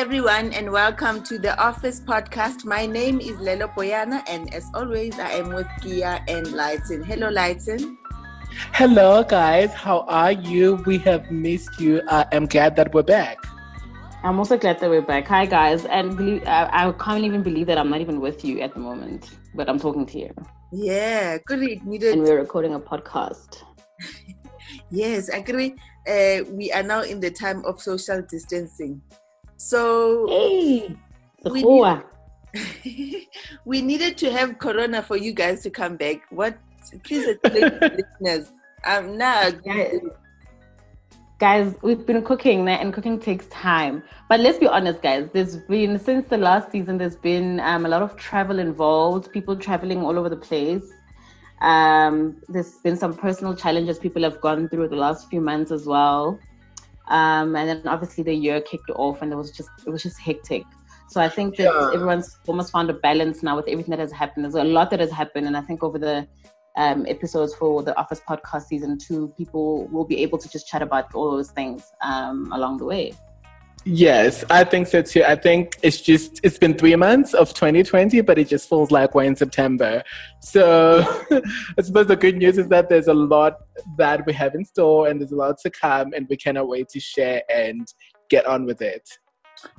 everyone, and welcome to the Office Podcast. My name is Lelo Poyana, and as always, I am with Gia and Lighten. Hello, Lighten. Hello, guys. How are you? We have missed you. I am glad that we're back. I'm also glad that we're back. Hi, guys. And I, I can't even believe that I'm not even with you at the moment, but I'm talking to you. Yeah, good. Needed. And we're recording a podcast. yes, I agree. Uh, we are now in the time of social distancing. So hey, we, need, we needed to have Corona for you guys to come back. What? Please explain listeners. Now, guys, guys, we've been cooking, and cooking takes time. But let's be honest, guys. There's been since the last season, there's been um, a lot of travel involved. People traveling all over the place. Um, there's been some personal challenges people have gone through the last few months as well. Um, and then obviously the year kicked off and it was just it was just hectic. So I think that yeah. everyone's almost found a balance now with everything that has happened. There's a lot that has happened, and I think over the um, episodes for the Office podcast season two, people will be able to just chat about all those things um, along the way. Yes, I think so too. I think it's just it's been three months of 2020, but it just feels like we're in September. So I suppose the good news is that there's a lot that we have in store and there's a lot to come and we cannot wait to share and get on with it.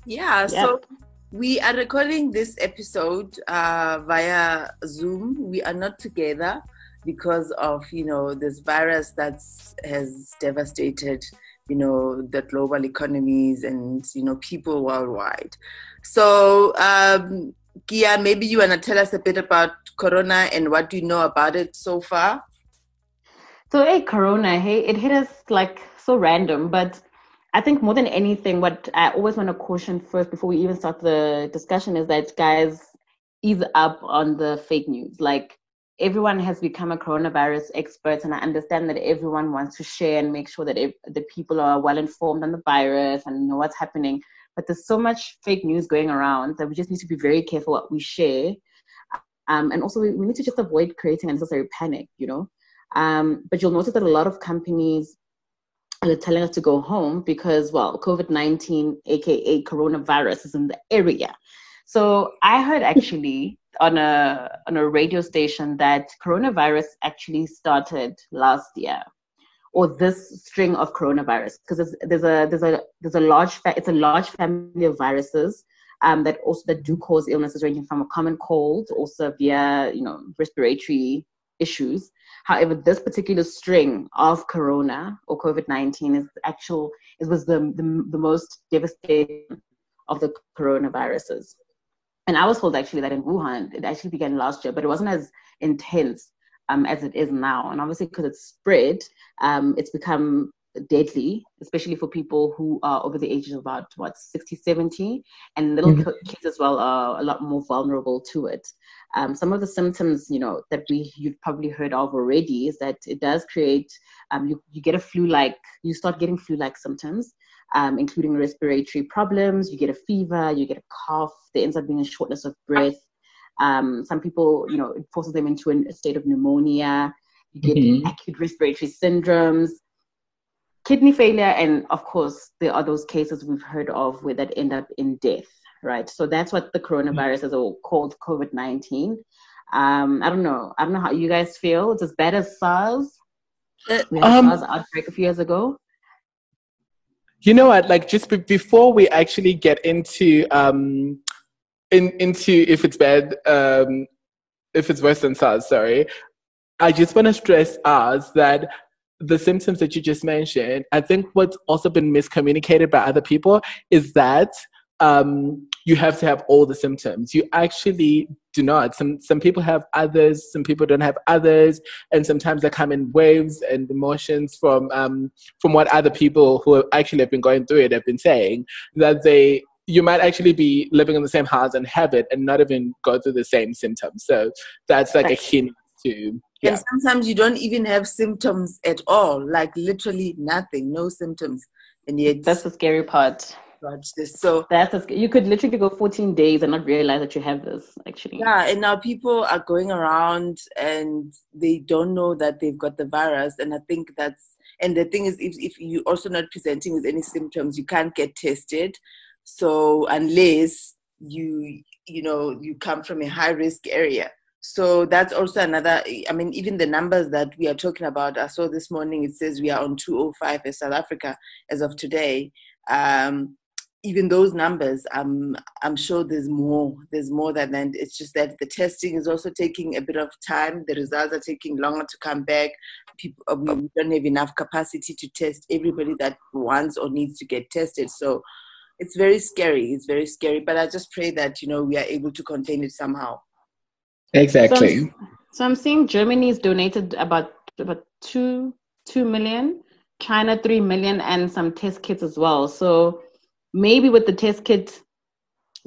Yeah, yep. so we are recording this episode uh, via Zoom. We are not together because of you know this virus that has devastated you know the global economies and you know people worldwide. So um Gia, maybe you want to tell us a bit about corona and what do you know about it so far? So hey corona hey it hit us like so random but i think more than anything what i always want to caution first before we even start the discussion is that guys ease up on the fake news. Like everyone has become a coronavirus expert and i understand that everyone wants to share and make sure that if, the people are well informed on the virus and know what's happening. But there's so much fake news going around that we just need to be very careful what we share. Um, and also we, we, need to just avoid creating unnecessary panic you know? Um, but you'll notice that a lot of companies are telling us to go home because well covid-19 aka coronavirus is in the area. So i heard actually on a on a radio station that coronavirus actually started last year or this string of coronavirus. Because there's, a there's a there's a large fa- it's a large family of viruses um, that also that do cause illnesses ranging from a common cold or severe you know respiratory issues. However this particular string of corona or covid-19 is actual it was the, the, the most devastating of the coronaviruses and I was told actually that in Wuhan, it actually began last year, but it wasn't as intense um, as it is now. And obviously, because it's spread, um, it's become deadly, especially for people who are over the age of about what 60, 70, and little mm-hmm. kids as well are a lot more vulnerable to it. Um, some of the symptoms, you know, that we you've probably heard of already is that it does create um, you you get a flu-like, you start getting flu-like symptoms um, including respiratory problems. You get a fever, you get a cough. There ends up being a shortness of breath. Um, some people, you know, it forces them into a state of pneumonia. You get mm-hmm. acute respiratory syndromes, kidney failure, and of course, there are those cases we've heard of where that end up in death, right? So that's what the coronavirus is all called COVID 19. Um, I don't know. I don't know how you guys feel. It's as bad as SARS. Uh, we had um, SARS outbreak a few years ago. You know what? Like just be- before we actually get into um, in into if it's bad, um, if it's worse than SARS, sorry. I just want to stress us that the symptoms that you just mentioned, I think what's also been miscommunicated by other people is that um, you have to have all the symptoms. You actually do not. Some some people have others, some people don't have others, and sometimes they come in waves and emotions from um, from what other people who actually have been going through it have been saying that they you might actually be living in the same house and have it and not even go through the same symptoms. So that's like a hint to yeah. And sometimes you don't even have symptoms at all, like literally nothing, no symptoms. And yet that's the scary part this. So that's a, you could literally go 14 days and not realize that you have this actually. Yeah, and now people are going around and they don't know that they've got the virus, and I think that's and the thing is, if if you also not presenting with any symptoms, you can't get tested. So unless you you know you come from a high risk area. So that's also another. I mean, even the numbers that we are talking about. I saw this morning. It says we are on 205 in South Africa as of today. Um, even those numbers, I'm I'm sure there's more. There's more than that. It's just that the testing is also taking a bit of time. The results are taking longer to come back. People, uh, we don't have enough capacity to test everybody that wants or needs to get tested. So it's very scary. It's very scary. But I just pray that you know we are able to contain it somehow. Exactly. So I'm, so I'm seeing Germany's donated about about two two million, China three million, and some test kits as well. So maybe with the test kit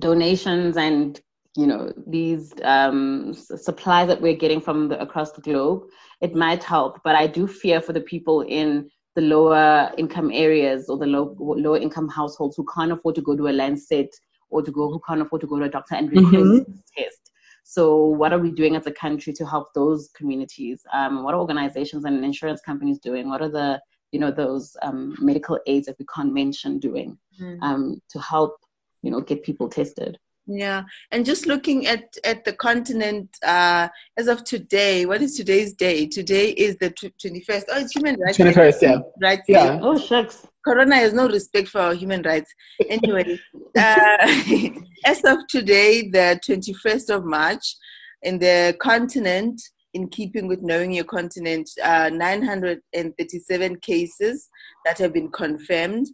donations and you know these um, supplies that we're getting from the, across the globe, it might help. But I do fear for the people in the lower income areas or the low, lower income households who can't afford to go to a Lancet or to go who can't afford to go to a doctor and request mm-hmm. test. So, what are we doing as a country to help those communities? Um, what are organizations and insurance companies doing? What are the you know those um, medical aids that we can't mention doing mm. um, to help you know get people tested. Yeah. And just looking at at the continent uh as of today what is today's day? Today is the 21st oh it's human rights 21st yeah. Right. Yeah. Oh shucks. Corona has no respect for our human rights. Anyway uh, as of today the 21st of march in the continent in keeping with knowing your continent, uh, 937 cases that have been confirmed.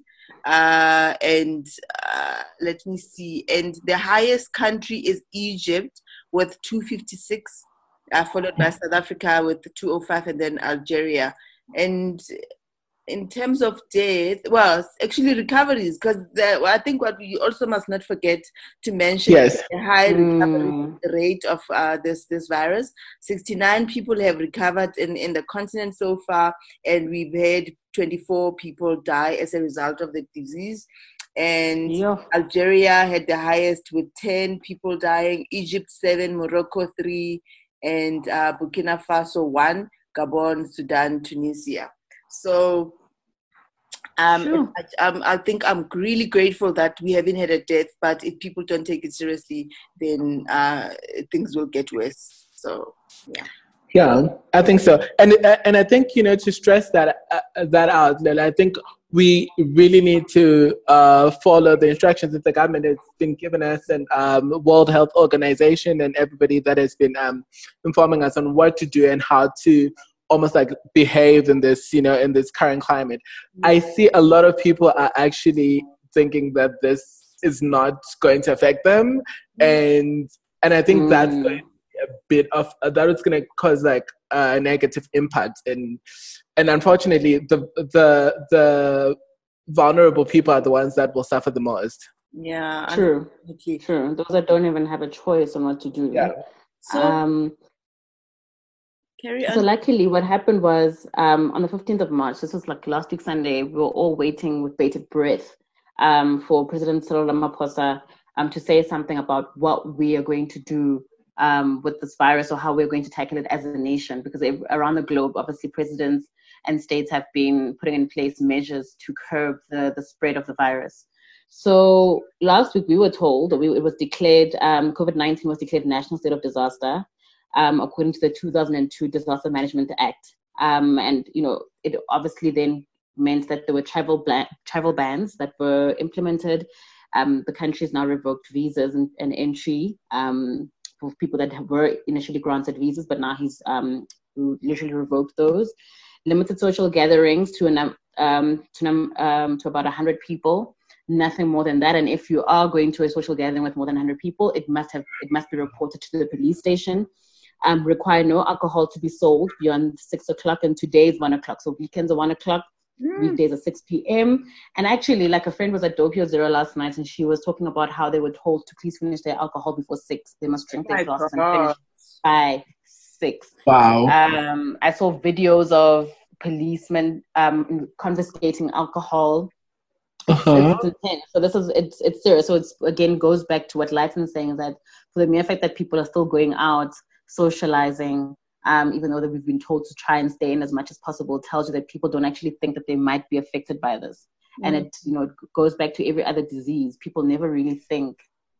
Uh, and uh, let me see, and the highest country is Egypt with 256, uh, followed by South Africa with 205, and then Algeria. And in terms of death, well, actually recoveries, because I think what we also must not forget to mention yes. the high recovery mm. rate of uh, this this virus. Sixty nine people have recovered in in the continent so far, and we've had twenty four people die as a result of the disease. And yeah. Algeria had the highest with ten people dying. Egypt seven, Morocco three, and uh, Burkina Faso one. Gabon, Sudan, Tunisia. So um, sure. I, um, I think I'm really grateful that we haven't had a death, but if people don't take it seriously, then uh, things will get worse. So, yeah. Yeah, I think so, and and I think you know to stress that uh, that out. That I think we really need to uh, follow the instructions that the government has been giving us, and um, World Health Organization, and everybody that has been um, informing us on what to do and how to almost like behave in this, you know, in this current climate. I see a lot of people are actually thinking that this is not going to affect them, and and I think mm. that's going to be a bit of uh, that is going to cause like a negative impact, and and unfortunately, the the the vulnerable people are the ones that will suffer the most. Yeah, true, true. Those that don't even have a choice on what to do. Yeah. So, um, Carry on. So luckily, what happened was um, on the 15th of March, this was like last week Sunday, we were all waiting with bated breath um, for President Cyril Ramaphosa um, to say something about what we are going to do um, with this virus or how we're going to tackle it as a nation. Because around the globe, obviously, presidents and states have been putting in place measures to curb the, the spread of the virus. So last week we were told that we, it was declared um, COVID 19 was declared national state of disaster um, according to the 2002 Disaster Management Act. Um, and, you know, it obviously then meant that there were travel, travel bans that were implemented. Um, the country has now revoked visas and, and entry um, for people that were initially granted visas, but now he's um, literally revoked those. Limited social gatherings to, um, to, um, to about 100 people nothing more than that. And if you are going to a social gathering with more than 100 people, it must have it must be reported to the police station um, require no alcohol to be sold beyond six o'clock, and today is one o'clock. So weekends are one o'clock, mm. weekdays are 6 p.m. And actually, like a friend was at Doppio Zero last night, and she was talking about how they were told to please finish their alcohol before six. They must drink their glass and finish by six. Wow. Um, I saw videos of policemen um, confiscating alcohol. Uh-huh. So this is it's it's serious. So it's again goes back to what Lighton is saying is that for the mere fact that people are still going out socializing, um, even though that we've been told to try and stay in as much as possible, tells you that people don't actually think that they might be affected by this. mm. and it you know it goes back to every other disease. People never really think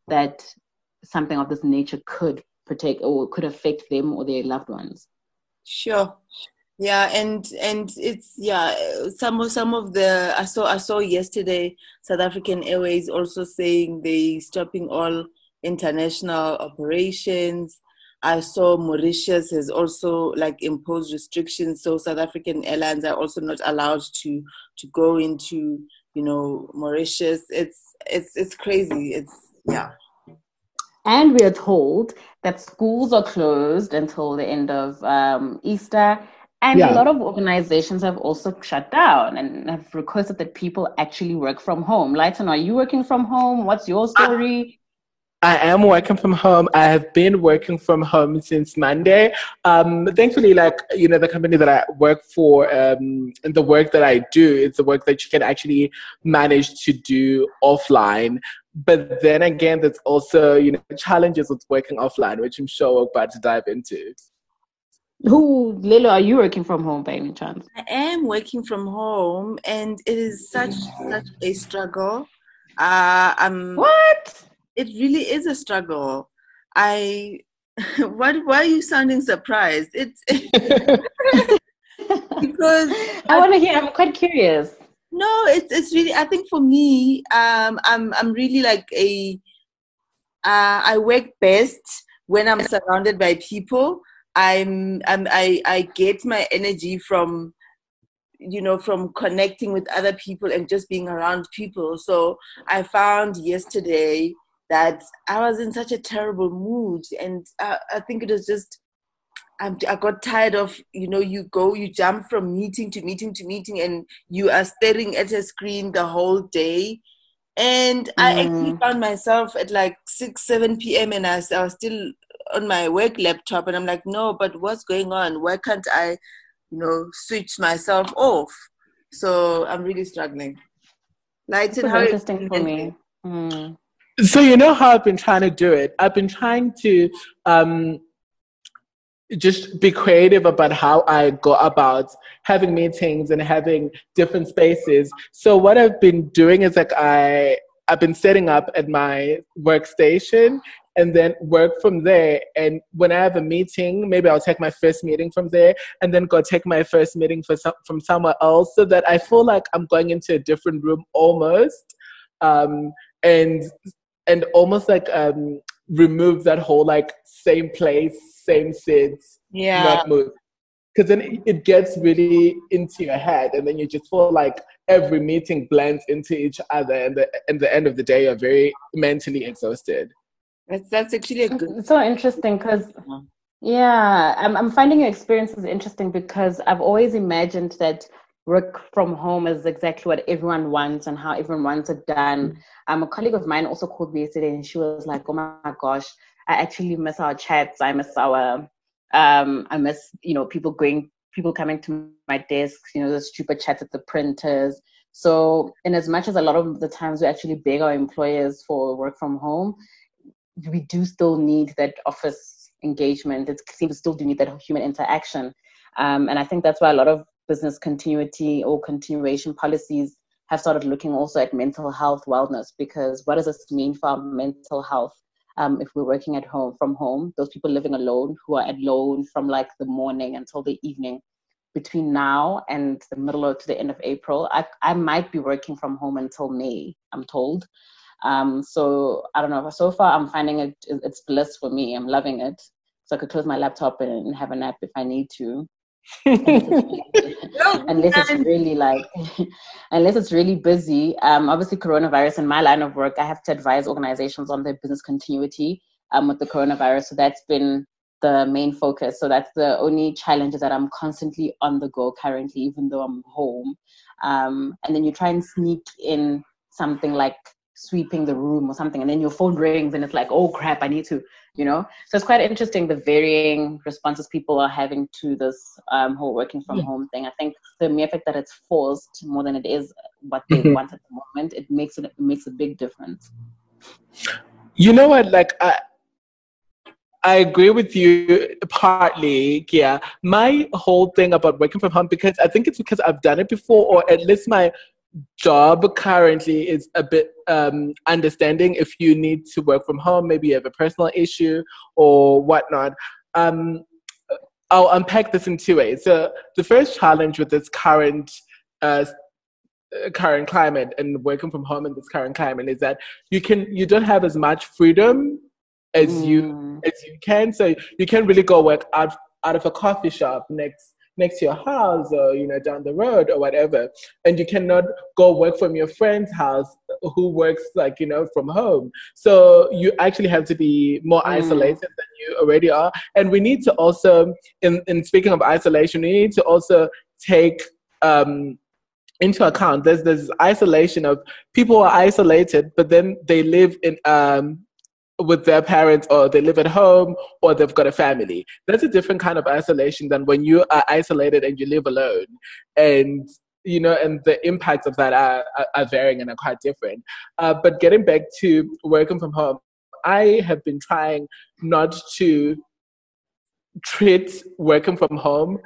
that something of this nature could protect or could affect them or their loved ones. Sure. Yeah, and and it's yeah some of some of the I saw I saw yesterday South African Airways also saying they stopping all international operations. I saw Mauritius has also like imposed restrictions, so South African airlines are also not allowed to to go into you know Mauritius. It's it's it's crazy. It's yeah. And we are told that schools are closed until the end of um, Easter. And yeah. a lot of organizations have also shut down and have requested that people actually work from home. Lighton, are you working from home? What's your story? I am working from home. I have been working from home since Monday. Um, thankfully, like you know, the company that I work for um, and the work that I do, it's the work that you can actually manage to do offline. But then again, there's also you know challenges with working offline, which I'm sure we're about to dive into. Who, Lelo, are you working from home by any chance? I am working from home, and it is such such a struggle. Uh, I'm what? It really is a struggle. I what why are you sounding surprised? It's because I want to hear. I'm quite curious. No, it's it's really. I think for me, um, I'm I'm really like a. Uh, I work best when I'm surrounded by people. I'm, I'm I I get my energy from you know from connecting with other people and just being around people so i found yesterday that I was in such a terrible mood, and I, I think it was just I, I got tired of you know you go you jump from meeting to meeting to meeting, and you are staring at a screen the whole day. And mm. I actually found myself at like six, seven p.m. and I, I was still on my work laptop, and I'm like, no, but what's going on? Why can't I, you know, switch myself off? So I'm really struggling. Lighten, how interesting for me. Mm. So you know how I've been trying to do it. I've been trying to um, just be creative about how I go about having meetings and having different spaces. So what I've been doing is like I I've been setting up at my workstation and then work from there. And when I have a meeting, maybe I'll take my first meeting from there and then go take my first meeting for some, from somewhere else so that I feel like I'm going into a different room almost. Um, and and almost like um, remove that whole like same place, same seats, yeah, not move. Because then it gets really into your head, and then you just feel like every meeting blends into each other, and the and the end of the day, you're very mentally exhausted. That's that's actually a good. It's so interesting because. Yeah, I'm, I'm finding your experiences interesting because I've always imagined that work from home is exactly what everyone wants and how everyone wants it done. Um, a colleague of mine also called me yesterday and she was like, "Oh my gosh, I actually miss our chats. I miss our, um, I miss you know people going, people coming to my desk. You know, the stupid chats at the printers." So, in as much as a lot of the times we actually beg our employers for work from home, we do still need that office engagement. It seems still do need that human interaction. Um, and I think that's why a lot of business continuity or continuation policies have started looking also at mental health wellness because what does this mean for our mental health? Um, if we're working at home from home those people living alone who are alone from like the morning until the evening between now and the middle of to the end of april i, I might be working from home until may i'm told. Um, so i don't know. So far i'm finding it it's bliss for me. I'm loving it. So i could close my laptop and have a nap if i need to unless it's really like unless it's really busy. Um, obviously coronavirus in my line of work i have to advise organizations on their business continuity um, with the coronavirus. So that's been the main focus. So that's the only challenge that i'm constantly on the go currently even though i'm home. Um, and then you try and sneak in something like sweeping the room or something and then your phone rings and it's like oh crap i need to you know so it's quite interesting the varying responses people are having to this um, whole working from yeah. home thing i think the mere fact that it's forced more than it is what they mm-hmm. want at the moment it makes it, it makes a big difference you know what like i I agree with you partly, yeah. My whole thing about working from home because I think it's because I've done it before, or at least my job currently is a bit um, understanding if you need to work from home, maybe you have a personal issue or whatnot. Um, I'll unpack this in two ways. So the first challenge with this current uh, current climate and working from home in this current climate is that you can you don't have as much freedom as mm. you as you can. So you can't really go work out out of a coffee shop next next to your house or you know down the road or whatever. And you cannot go work from your friend's house who works like you know from home. So you actually have to be more mm. isolated than you already are. And we need to also in, in speaking of isolation we need to also take um, into account there's this isolation of people are isolated but then they live in um, with their parents or they live at home or they've got a family. That's a different kind of isolation than when you are isolated and you live alone. And you know, and the impacts of that are, are, varying and are quite different. Uh, but getting back to working from home, I have been trying not to treat working from home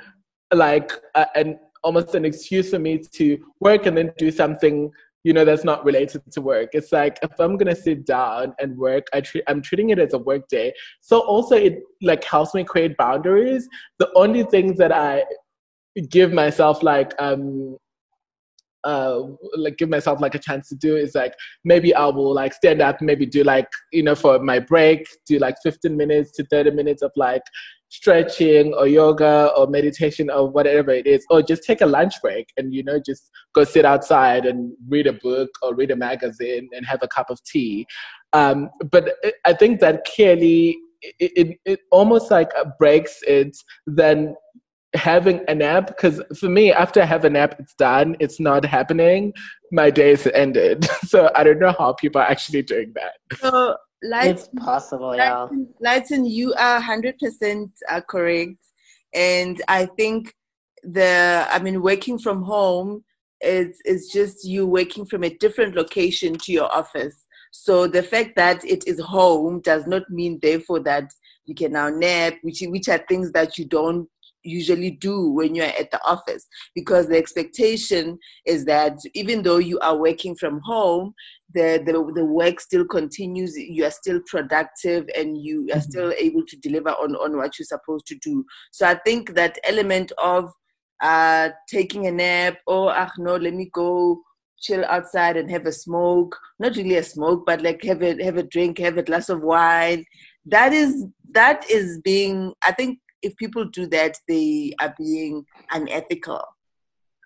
like uh, an almost an excuse for me to work and then do something you know that's not related to work. It's like if i'm gonna sit down and work i treat i'm treating it as a work day. So also it like helps me create boundaries. The only things that i give myself like um uh, like give myself like a chance to do is like maybe I will like stand up, maybe do like you know for my break, do like 15 minutes to 30 minutes of like stretching or yoga or meditation or whatever it is, or just take a lunch break and you know just go sit outside and read a book or read a magazine and have a cup of tea. Um, but I think that clearly it, it, it almost like breaks it then having a nap because for me after i have a nap it's done it's not happening my day is ended. So i don't know how people are actually doing that. So it's possible yeah Lighten, you are 100% uh, correct. And i think the i mean working from home is is just you working from a different location to your office. So the fact that it is home does not mean therefore that you can now nap which which are things that you don't usually do when you're at the office because the expectation is that even though you are working from home the, the, the work still continues you are still productive and you are mm-hmm. still able to deliver on, on what you're supposed to do so i think that element of uh, taking a nap or oh, ah no let me go chill outside and have a smoke not really a smoke but like have a have a drink have a glass of wine that is that is being i think if people do that, they are being unethical.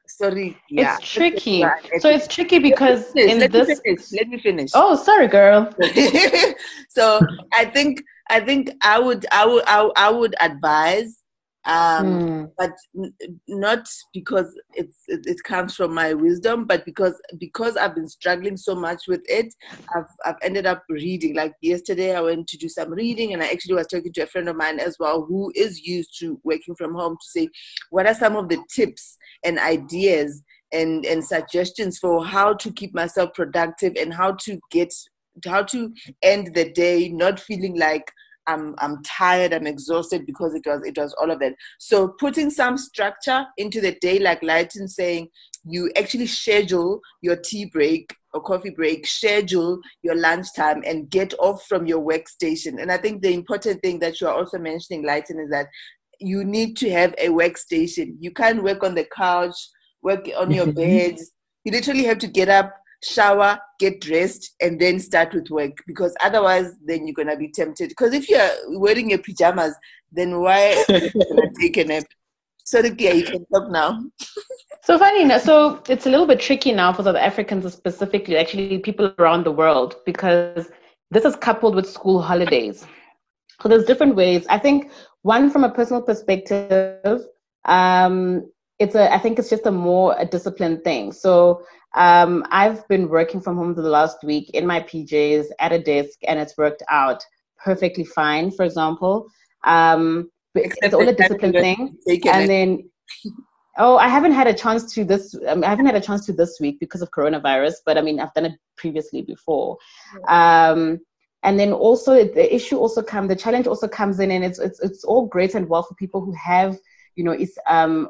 Sorry, yeah. It's tricky. So it's tricky because in let this. Me. Let me finish. Oh, sorry, girl. so I think I think I would I would I, I would advise um, mm. but n- not because it's it, it, comes from my wisdom, but because because I've been struggling so much with it, I've I've ended up reading. Like yesterday, I went to do some reading, and I actually was talking to a friend of mine as well who is used to working from home to say, what are some of the tips and ideas and and suggestions for how to keep myself productive and how to get how to end the day not feeling like I'm I'm tired, I'm exhausted because it was it was all of it. So putting some structure into the day, like Lighten saying, you actually schedule your tea break or coffee break, schedule your lunchtime, and get off from your workstation. And I think the important thing that you are also mentioning, Lighten, is that you need to have a workstation. You can't work on the couch, work on your mm-hmm. bed. You literally have to get up, shower, get dressed, and then start with work because otherwise, then you're gonna be tempted. Because if you're wearing your pajamas, then why take a nap? So yeah, you can talk now. so funny. So it's a little bit tricky now for South Africans specifically, actually people around the world, because this is coupled with school holidays. So there's different ways. I think one from a personal perspective, um, it's a I think it's just a more a disciplined thing. So um, I've been working from home for the last week in my PJs at a desk, and it's worked out perfectly fine. For example, um, it's all a discipline thing, and then. Oh, I haven't had a chance to this. Um, I haven't had a chance to this week because of coronavirus. But I mean, I've done it previously before. Um, and then also the issue also comes, the challenge also comes in, and it's it's it's all great and well for people who have you know, is um,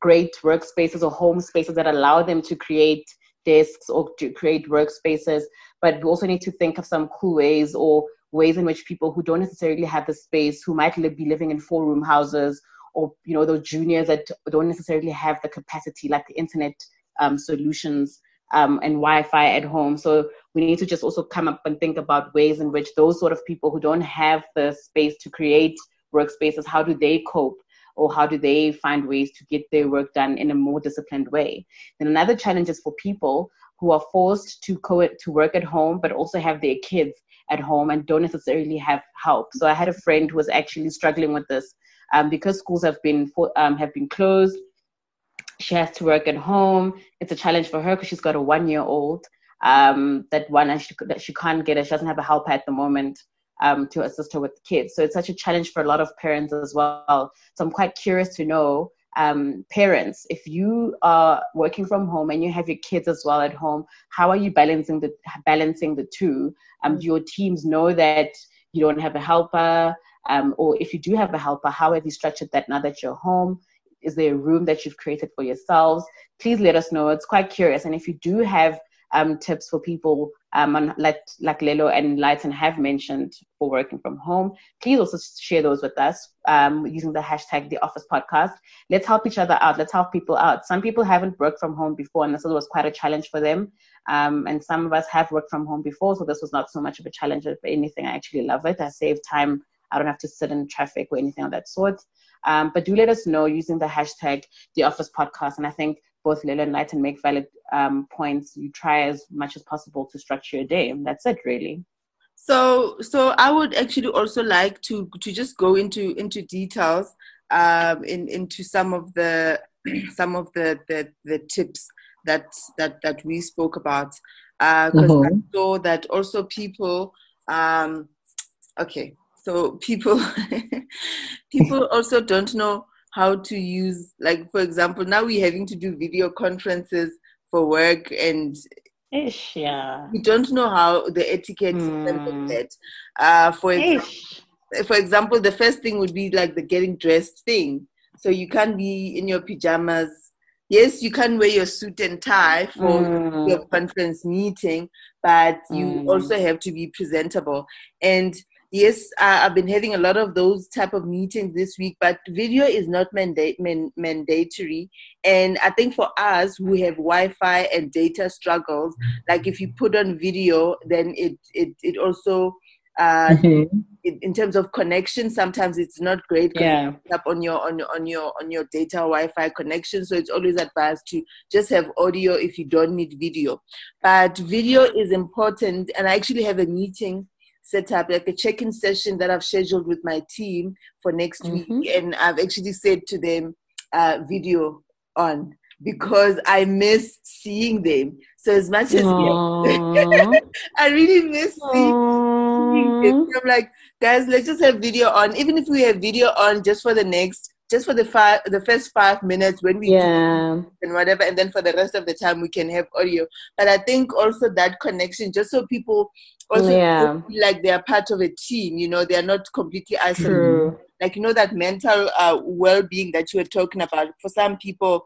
great workspaces or home spaces that allow them to create desks or to create workspaces, but we also need to think of some cool ways or ways in which people who don't necessarily have the space, who might be living in four room houses, or you know those juniors that don't necessarily have the capacity, like the internet um, solutions um, and Wi-Fi at home. So we need to just also come up and think about ways in which those sort of people who don't have the space to create workspaces, how do they cope? Or how do they find ways to get their work done in a more disciplined way? Then another challenge is for people who are forced to co- to work at home, but also have their kids at home and don't necessarily have help. So I had a friend who was actually struggling with this um, because schools have been um, have been closed. She has to work at home. It's a challenge for her because she's got a one year old. Um, that one she, that she can't get. It. She doesn't have a helper at the moment um, to assist her with the kids. So it's such a challenge for a lot of parents as well. So I'm quite curious to know um, parents, if you are working from home and you have your kids as well at home, how are you balancing the balancing the two? Um, do your teams know that you don't have a helper, um, or if you do have a helper, how have you structured that now that you're home? Is there a room that you've created for yourselves? Please let us know. It's quite curious, and if you do have um, tips for people um, on, like, like Lelo and Lighton have mentioned for working from home. Please also share those with us um, using the hashtag The Office Podcast. Let's help each other out. Let's help people out. Some people haven't worked from home before, and this was quite a challenge for them. Um, and some of us have worked from home before, so this was not so much of a challenge. If anything, I actually love it. I save time. I don't have to sit in traffic or anything of that sort. Um, but do let us know using the hashtag The Office Podcast. And I think both Lelo and Lighton make valid um, points. You try as much as possible to structure your day. And that's it, really. So, so I would actually also like to to just go into into details um, in into some of the some of the, the the tips that that that we spoke about because uh, mm-hmm. I saw that also people um, okay so people people also don't know how to use like for example now we're having to do video conferences for work and Ish, yeah. we don't know how the etiquette mm. that uh for example, for example the first thing would be like the getting dressed thing so you can't be in your pajamas yes you can wear your suit and tie for mm. your conference meeting but you mm. also have to be presentable and yes, I've been having a lot of those type of meetings this week, but video is not mandate man- mandatory. And I think for us who have Wi-Fi and data struggles, like if you put on video, then it it it also uh, mm-hmm. in, in, terms of connection, sometimes it's not great yeah. up on your on your on your on your data Wi-Fi connection. So it's always advised to just have audio if you don't need video. But video is important, and I actually have a meeting set up like a check-in session that I've scheduled with my team for next mm-hmm. week, and I've actually said to them, uh, "Video on." Because I miss seeing them. So as much as I really miss seeing them. I'm like, guys, let's just have video on. Even if we have video on just for the next just for the five the first five minutes when we yeah and whatever and then for the rest of the time we can have audio but i think also that connection just so people also yeah. like they are part of a team you know they are not completely isolated True. like you know that mental uh, well-being that you were talking about for some people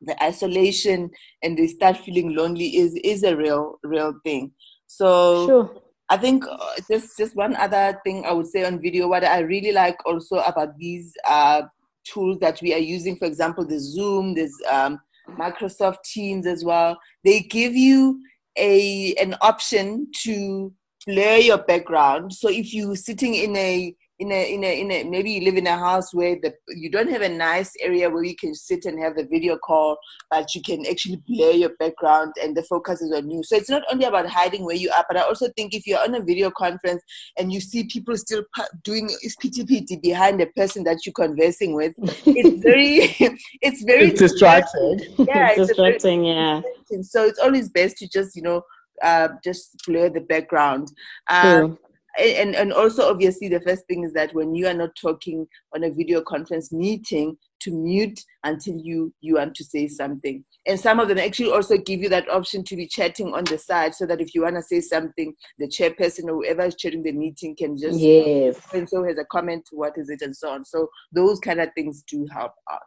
the isolation and they start feeling lonely is is a real real thing so sure I think uh, just just one other thing I would say on video. What I really like also about these uh, tools that we are using, for example, the Zoom, there's um, Microsoft Teams as well. They give you a an option to blur your background. So if you're sitting in a in a in a in a maybe you live in a house where the you don't have a nice area where you can sit and have a video call but you can actually blur your background and the focus is on you. So it's not only about hiding where you are but i also think if you're on a video conference and you see people still doing ptpt behind the person that you're conversing with it's very it's very it's distracting. Yeah it's, distracting yeah. so it's always best to just you know uh, just blur the background. Um, and and also obviously the first thing is that when you are not talking on a video conference meeting to mute until you you want to say something. And some of them actually also give you that option to be chatting on the side so that if you want to say something the chairperson or whoever is chairing the meeting can just yes. and so has a comment what is it and so on. So those kind of things do help out.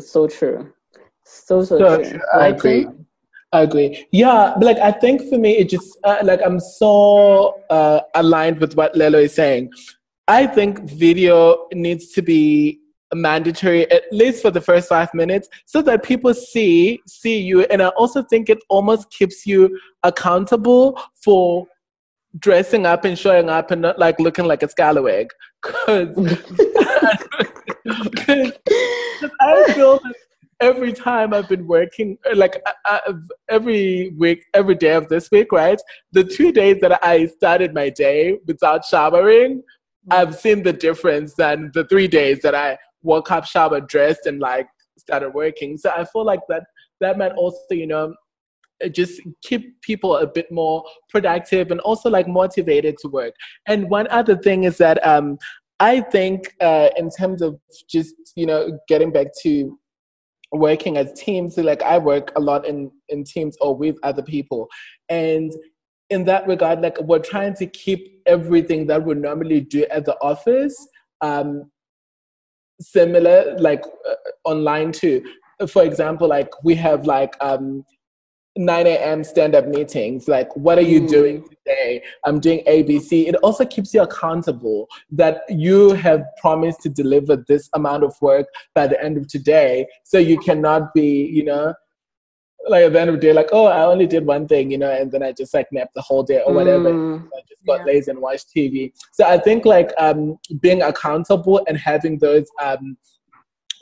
So true. So so, so true. i agree um, I agree. Yeah, like I think for me, it just uh, like I'm so uh, aligned with what Lelo is saying. I think video needs to be mandatory at least for the first five minutes so that people see see you and i also think it almost keeps you accountable for dressing up and showing up and not like looking like a scallywag because i feel like every time I've been working, like I, I, every week, every day of this week, right? The two days that I started my day without showering, I've seen the difference than the three days that I woke up, showered, dressed, and like started working. So I feel like that that might also, you know, just keep people a bit more productive and also like motivated to work. And one other thing is that um, I think uh, in terms of just you know getting back to working as teams. Like i work a lot in in teams or with other people. And in that regard like we're trying to keep everything that we normally do at the office um similar like uh, online too. For example like we have like um 9 a.m. stand up meetings. Like, what are you mm. doing today? I'm doing ABC. It also keeps you accountable that you have promised to deliver this amount of work by the end of today. So you cannot be, you know, like at the end of the day, like, oh, I only did one thing, you know, and then I just like napped the whole day or whatever. Mm. I just got yeah. lazy and watched TV. So I think like um, being accountable and having those um,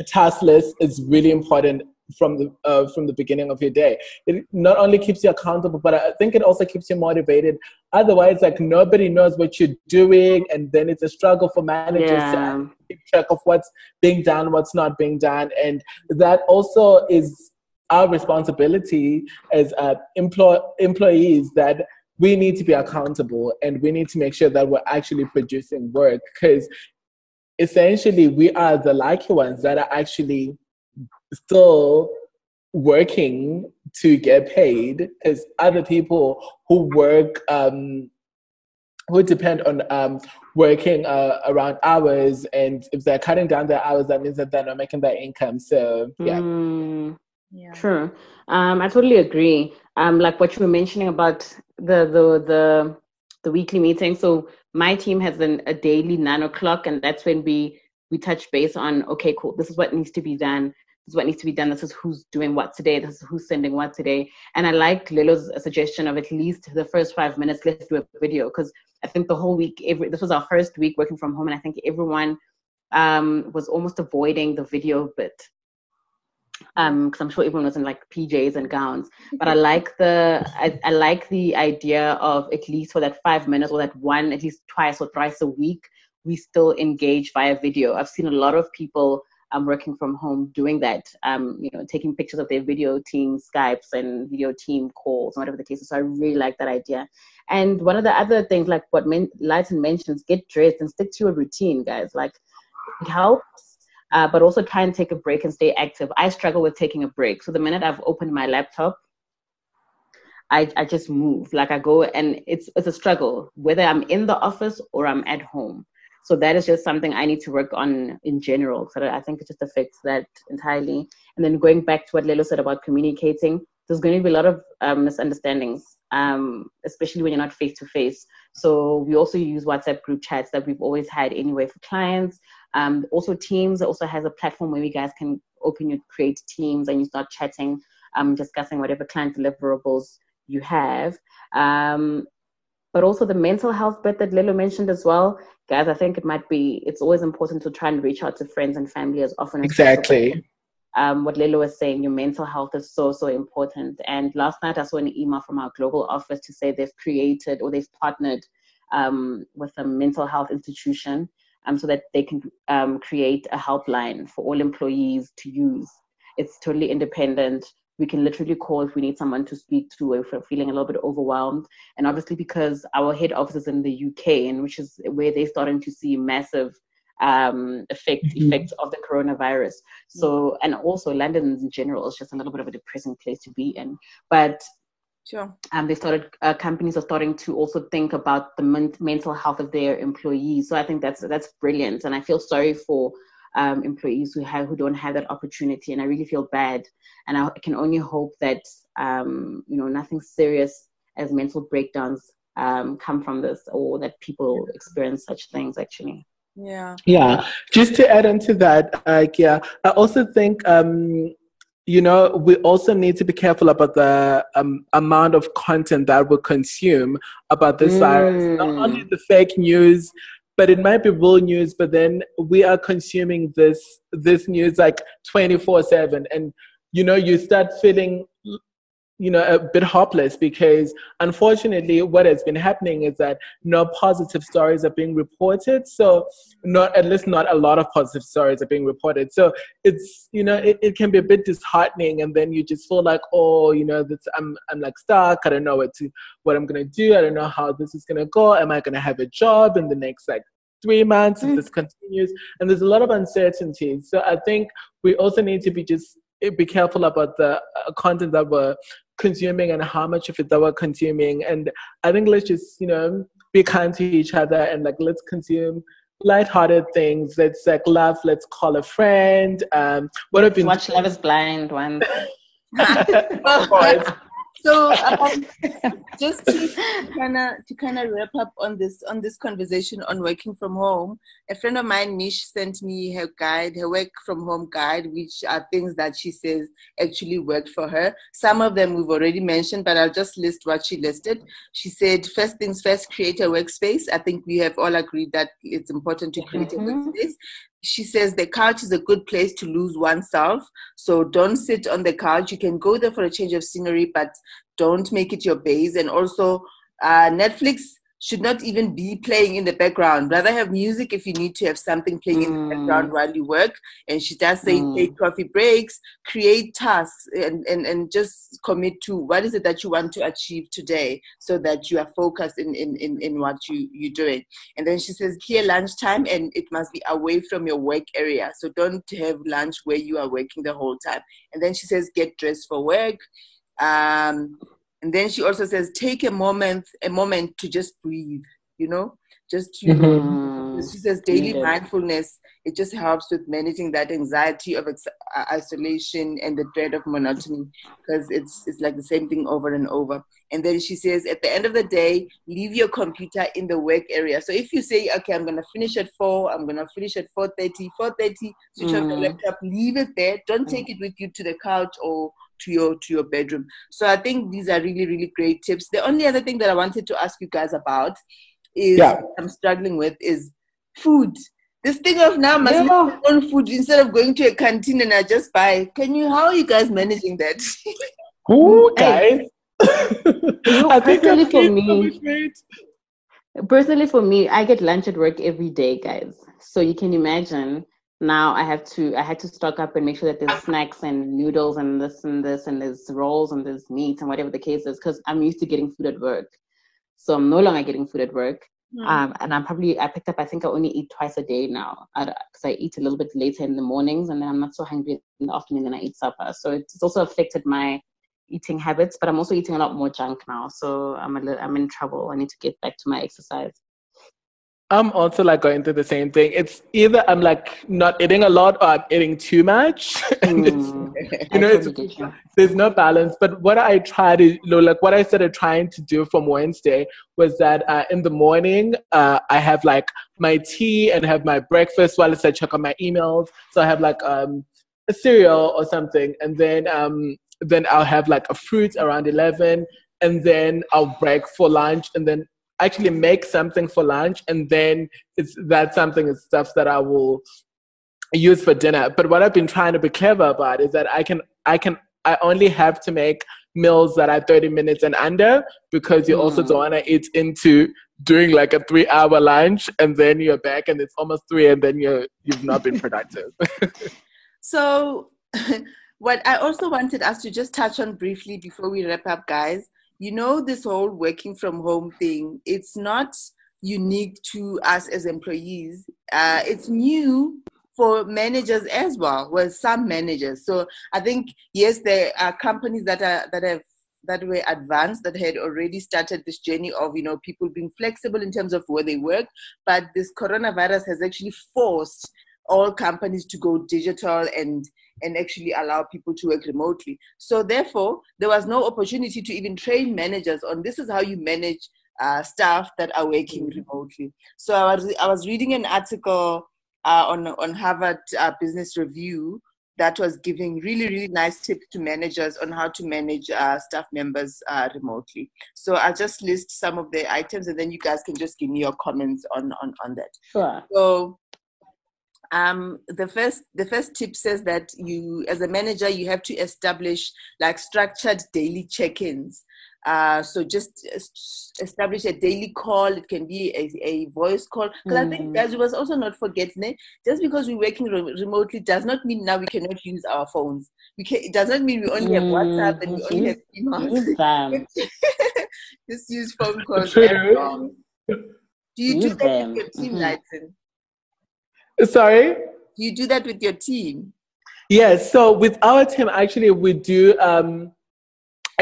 task lists is really important from the uh, from the beginning of your day. It not only keeps you accountable, but I think it also keeps you motivated. Otherwise, like nobody knows what you're doing, and then it's a struggle for managers yeah. to keep track of what's being done, what's not being done, and that also is our responsibility as uh, employ- employees that we need to be accountable and we need to make sure that we're actually producing work because essentially we are the lucky ones that are actually still working to get paid because other people who work um, who depend on um, working uh, around hours and if they're cutting down their hours that means that they're not making their income. So yeah. Mm, yeah. True. Um, i totally agree. Um, like what you were mentioning about the the the the weekly meeting so my team has an, a daily nine o'clock and that's when we we touch base on okay cool this is what needs to be done this is what needs to be done. This is who's doing what today. This is who's sending what today. And I like Lelo's suggestion of at least the first five minutes, let's do a video. Because I think the whole week, every this was our first week working from home, and I think everyone um, was almost avoiding the video bit. Um, because I'm sure everyone was in like PJs and gowns. But I like the I, I like the idea of at least for that five minutes or that one, at least twice or thrice a week, we still engage via video. I've seen a lot of people um, working from home doing that, um, you know, taking pictures of their video team Skypes and video team calls, whatever the case is. So I really like that idea. And one of the other things, like what men- Lighton mentions, get dressed and stick to your routine, guys. Like it helps, uh, but also try and take a break and stay active. I struggle with taking a break. So the minute I've opened my laptop, I, I just move. Like I go and it's it's a struggle, whether I'm in the office or I'm at home. So that is just something I need to work on in general. So I think it just affects that entirely. And then going back to what Lelo said about communicating, there's going to be a lot of um, misunderstandings, um, especially when you're not face to face. So we also use WhatsApp group chats that we've always had anyway for clients. Um, also, Teams also has a platform where you guys can open your create teams and you start chatting, um, discussing whatever client deliverables you have. Um, but also the mental health bit that Lelo mentioned as well. Guys, I think it might be, it's always important to try and reach out to friends and family as often as exactly. Possible. Um, what Lelo was saying, your mental health is so, so important. And last night I saw an email from our global office to say they've created or they've partnered um, with a mental health institution um, so that they can um, create a helpline for all employees to use. It's totally independent we can literally call if we need someone to speak to if we're feeling a little bit overwhelmed. And obviously, because our head office is in the UK, and which is where they're starting to see massive um, effect mm-hmm. effects of the coronavirus. So, and also London in general is just a little bit of a depressing place to be in. But Sure. Um, they started uh, companies are starting to also think about the men- mental health of their employees. So I think that's that's brilliant, and I feel sorry for um, employees who have who don't have that opportunity, and I really feel bad. And I can only hope that um, you know nothing serious as mental breakdowns um, come from this, or that people experience such things actually. Yeah. Yeah. Just to add on to that, like, yeah, I also think um, you know, we also need to be careful about the um, amount of content that we consume about this mm. virus. Not only the fake news, but it might be real news. But then we are consuming this this news like twenty four seven, and you know, you start feeling you know a bit hopeless because unfortunately what has been happening is that no positive stories are being reported. So not at least not a lot of positive stories are being reported. So it's you know it, it can be a bit disheartening and then you just feel like oh you know this i'm i'm like stuck. I don't know what to what i'm gonna do. I don't know how this is gonna go. Am i gonna have a job in the next like three months if mm. this continues and there's a lot of uncertainty so i think we also need to be just be careful about the uh, content that we're consuming and how much of it that we're consuming. And I think let's just, you know, be kind to each other and like let's consume light-hearted things. Let's like laugh. Let's call a friend. Um, what have been watch Love Is Blind one. So um, just to kind of to kind of wrap up on this on this conversation on working from home, a friend of mine, Mish, sent me her guide, her work from home guide, which are things that she says actually worked for her. Some of them we've already mentioned, but I'll just list what she listed. She said, first things first, create a workspace. I think we have all agreed that it's important to create mm-hmm. a workspace she says the couch is a good place to lose oneself. So don't sit on the couch. You can go there for a change of scenery, but don't make it your base. And also, uh, Netflix should not even be playing in the background. Rather have music if you need to have something playing mm. in the background mm. while you work. And she does say mm. take coffee breaks, create tasks, and, and, and just commit to what is it that you want to achieve today so that you are focused in, in, in, in what you, you're doing. And then she says clear lunchtime and it must be away from your work area. So don't have lunch where you are working the whole time. And then she says get dressed for work. Um, and then she also says, take a moment, a moment to just breathe, you know, just to, mm-hmm. she says daily yeah. mindfulness, it just helps with managing that anxiety of ex- isolation and the dread of monotony because it's, it's like the same thing over and over. And then she says, at the end of the day, leave your computer in the work area. So if you say, okay, I'm going to finish at 4, I'm going to finish at 4.30, 4.30, switch mm. off the laptop, leave it there. Don't take it with you to the couch or to your to your bedroom. So i think these are really really great tips. The only other thing that i wanted to ask you guys about is yeah. i'm struggling with is food. This thing of now must yeah. make own food instead of going to a canteen and i just buy. Can you how are you guys managing that? Who guys? I think personally for me. personally for me i get lunch at work every day guys. So you can imagine now I have to I had to stock up and make sure that there's snacks and noodles and this and this and there's rolls and there's meat and whatever the case is because I'm used to getting food at work. So I'm no longer getting food at work. Mm. Um, and I'm probably I picked up I think I only eat twice a day now because I, I eat a little bit later in the mornings and then I'm not so hungry in the afternoon and I eat supper. So it's also affected my eating habits, but I'm also eating a lot more junk now. So I'm a little, I'm in trouble. I need to get back to my exercise. I'm also like going through the same thing. It's either I'm like not eating a lot or I'm eating too much. Mm, you know, it's, there's no balance. But what I try to, you know, like what I started trying to do from Wednesday was that uh, in the morning, uh, I have like my tea and have my breakfast while I check on my emails. So I have like um, a cereal or something. And then, um, then I'll have like a fruit around 11 and then I'll break for lunch and then actually make something for lunch and then it's that something is stuff that I will use for dinner. But what I've been trying to be clever about is that I can I can I only have to make meals that are 30 minutes and under because you mm. also don't want to eat into doing like a three hour lunch and then you're back and it's almost three and then you're you've not been productive. so what I also wanted us to just touch on briefly before we wrap up, guys, you know, this whole working from home thing, it's not unique to us as employees. Uh, it's new for managers as well, well, some managers. So I think, yes, there are companies that are, that have that were advanced that had already started this journey of you know people being flexible in terms of where they work but this coronavirus has actually forced all companies to go digital and and actually allow people to work remotely. So therefore, there was no opportunity to even train managers on this is how you manage uh, staff that are working mm-hmm. remotely. So I was I was reading an article uh, on on Harvard uh, Business Review that was giving really really nice tips to managers on how to manage uh, staff members uh, remotely. So I'll just list some of the items, and then you guys can just give me your comments on on on that. Sure. So um, the first the first tip says that you as a manager you have to establish like structured daily check-ins uh, so just establish a daily call. It can be a, a voice call. Because mm. I think, as mm. we was also not forgetting, just because we're working re- remotely does not mean now we cannot use our phones. We can. It does not mean we only have WhatsApp and we only have emails. just use phone calls. Do you do that with your team, mm-hmm. Sorry. Do you do that with your team? Yes. So with our team, actually, we do. Um,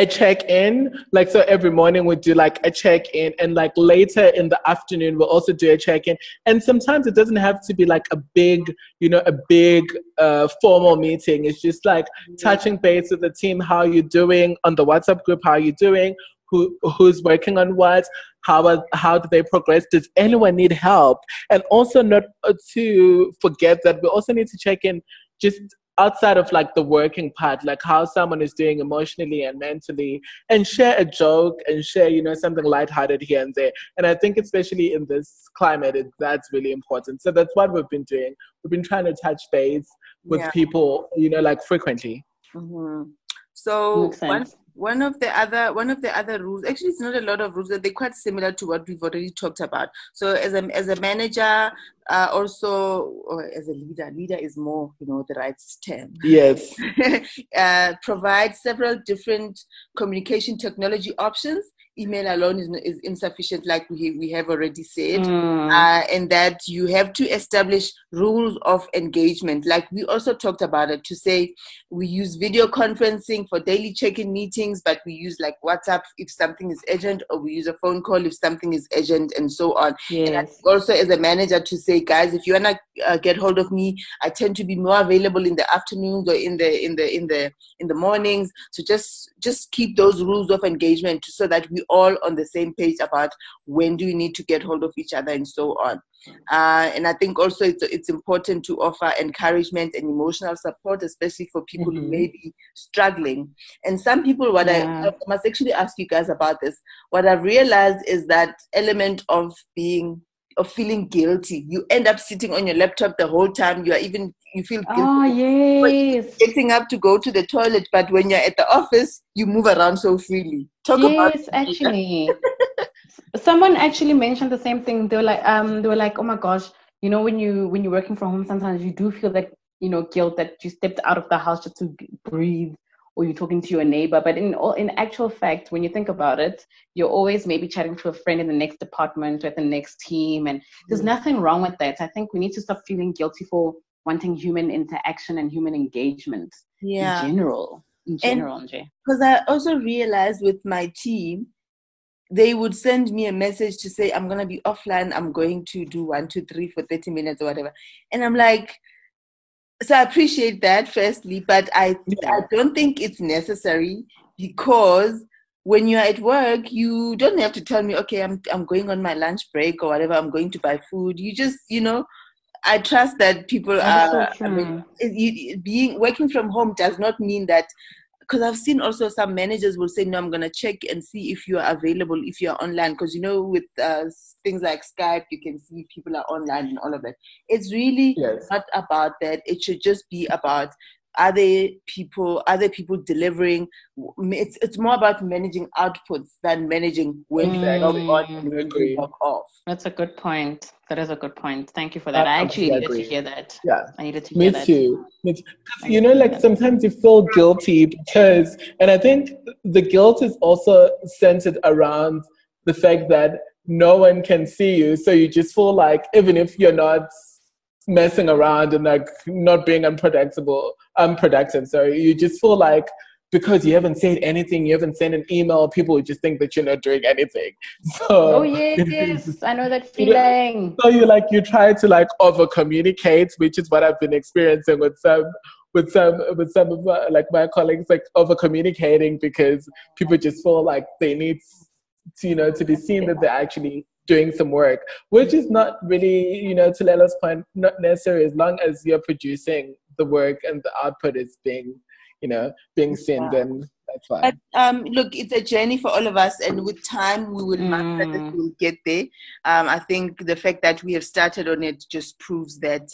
a check in. Like, so every morning we do like a check in, and like later in the afternoon we'll also do a check in. And sometimes it doesn't have to be like a big, you know, a big uh, formal meeting. It's just like touching base with the team, how are you doing on the WhatsApp group, how are you doing, who who's working on what, how how do they progress? Does anyone need help? And also not to forget that we also need to check in just outside of like the working part, like how someone is doing emotionally and mentally, and share a joke and share, you know, something lighthearted here and there. And I think especially in this climate, it, that's really important. So that's what we've been doing. We've been trying to touch base with yeah. people, you know, like frequently. Mm-hmm. So one, one of the other one of the other rules actually it's not a lot of rules they're quite similar to what we've already talked about. So as a as a manager uh, also or as a leader leader is more you know the right term. Yes. Uh, provide several different communication technology options email alone is, is insufficient, like we, we have already said, mm. uh, and that you have to establish rules of engagement. Like we also talked about it to say we use video conferencing for daily check in meetings, but we use like WhatsApp if something is urgent, or we use a phone call if something is urgent, and so on. Yes. also, as a manager, to say, guys, if you wanna uh, get hold of me, I tend to be more available in the afternoons or in the in the in the in the mornings. So just just keep those rules of engagement so that we all on the same page about when do we need to get hold of each other and so on. Uh, and I think also it's, it's important to offer encouragement and emotional support, especially for people mm-hmm. who may be struggling. And some people, what yeah. I, I must actually ask you guys about this, what I've realized is that element of being of feeling guilty. You end up sitting on your laptop the whole time. You are even you feel guilty. Oh yes. Getting up to go to the toilet, but when you're at the office, you move around so freely. Talk yes, about actually. Someone actually mentioned the same thing. They were like, um, they were like, oh my gosh, you know, when you when you're working from home, sometimes you do feel that you know guilt that you stepped out of the house just to breathe or you're talking to your neighbor. But in all, in actual fact, when you think about it, you're always maybe chatting to a friend in the next department or at the next team, and there's mm. nothing wrong with that. I think we need to stop feeling guilty for wanting human interaction and human engagement yeah. in general. In general, Because I also realized with my team, they would send me a message to say, I'm going to be offline. I'm going to do one, two, three for 30 minutes or whatever. And I'm like, so I appreciate that firstly, but I yeah. I don't think it's necessary because when you're at work, you don't have to tell me, okay, I'm I'm going on my lunch break or whatever. I'm going to buy food. You just, you know, I trust that people That's are. So I mean, being working from home does not mean that because I've seen also some managers will say, no, I'm going to check and see if you are available, if you're online. Because, you know, with uh, things like Skype, you can see people are online and all of that. It's really yes. not about that. It should just be about are there people are there people delivering it's it's more about managing outputs than managing when mm. log on and log off. That's a good point. That is a good point. Thank you for that. I, I actually needed agree. to hear that. Yeah. I needed to me hear too. that me too. Because you know like sometimes you feel guilty because and i think the guilt is also centered around the fact that no one can see you. So you just feel like even if you're not messing around and like not being unpredictable, unproductive. So you just feel like because you haven't said anything, you haven't sent an email, people would just think that you're not doing anything. So Oh yes, yes. I know that feeling. So you like you try to like over communicate, which is what I've been experiencing with some with some with some of my, like my colleagues like over communicating because people just feel like they need to, you know to be seen that they're actually doing some work, which is not really, you know, to Lelo's point, not necessary as long as you're producing the work and the output is being, you know, being seen, yeah. then that's fine. But um, look, it's a journey for all of us, and with time, we will mm. that we'll get there. Um, I think the fact that we have started on it just proves that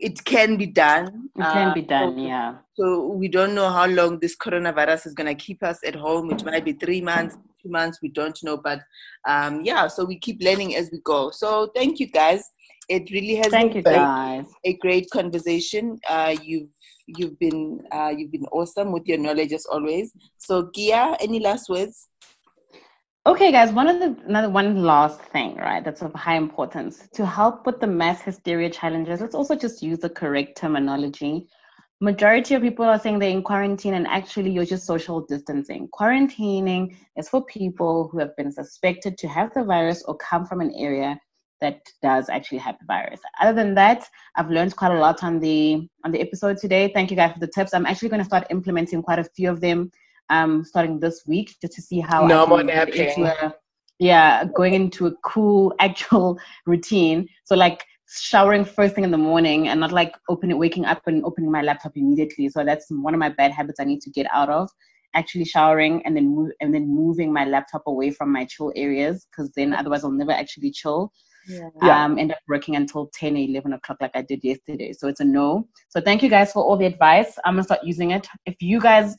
it can be done. It can uh, be done, yeah. So we don't know how long this coronavirus is going to keep us at home. It might be three months, two months, we don't know. But um, yeah, so we keep learning as we go. So thank you guys. It really has thank been you guys. a great conversation. Uh, you've you've been uh, you've been awesome with your knowledge as always. So Gia, any last words? Okay, guys, one of the another one last thing, right? That's of high importance to help with the mass hysteria challenges. Let's also just use the correct terminology. Majority of people are saying they're in quarantine, and actually, you're just social distancing. Quarantining is for people who have been suspected to have the virus or come from an area that does actually have the virus. Other than that, I've learned quite a lot on the on the episode today. Thank you guys for the tips. I'm actually going to start implementing quite a few of them um, starting this week just to see how no more napping. yeah, going into a cool actual routine. So like showering first thing in the morning and not like opening waking up and opening my laptop immediately. So that's one of my bad habits I need to get out of. Actually showering and then move and then moving my laptop away from my chill areas because then otherwise I'll never actually chill. Yeah. Um, end up working until 10 11 o'clock like I did yesterday. So it's a no. So thank you guys for all the advice. I'm gonna start using it. If you guys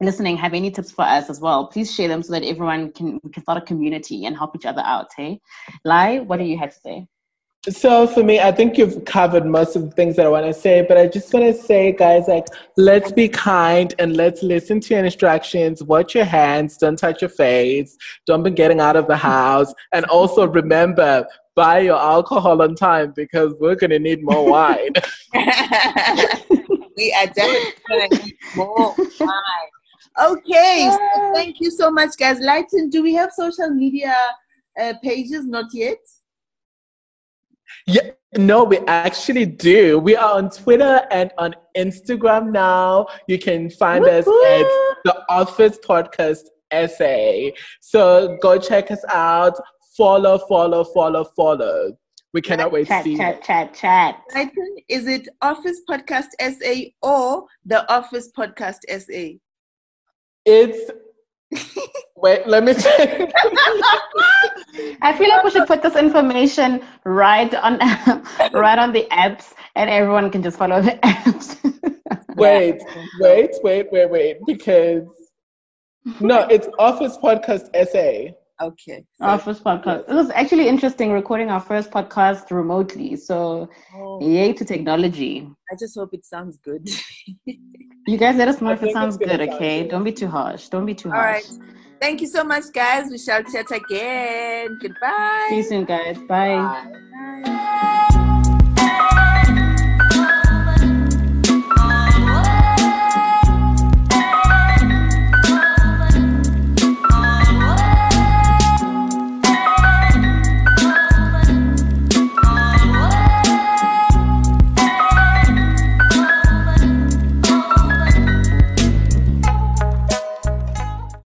listening have any tips for us as well, please share them so that everyone can we can start a community and help each other out. Hey, Lai, what do you have to say? So for me, I think you've covered most of the things that I want to say, but I just want to say, guys, like let's be kind and let's listen to your instructions. Watch your hands, don't touch your face, don't be getting out of the house, and also remember buy your alcohol on time because we're gonna need more wine. we are definitely gonna need more wine. Okay, so thank you so much, guys. Lighten, do we have social media uh, pages? Not yet. Yeah, no, we actually do. We are on Twitter and on Instagram now. You can find Woo-hoo! us at the Office Podcast SA. So go check us out. Follow, follow, follow, follow. We cannot wait chat, to see chat, chat, chat, chat. Is it Office Podcast SA or the Office Podcast SA? It's wait, let me check. I feel like we should put this information right on right on the apps and everyone can just follow the apps. wait, wait, wait, wait, wait, because no, it's Office Podcast SA. Okay. Our first podcast. It was actually interesting recording our first podcast remotely. So, oh. yay to technology. I just hope it sounds good. you guys let us know I if it sounds good, okay? Sound Don't be too harsh. Don't be too All harsh. All right. Thank you so much, guys. We shall chat again. Goodbye. See you soon, guys. Bye. Bye.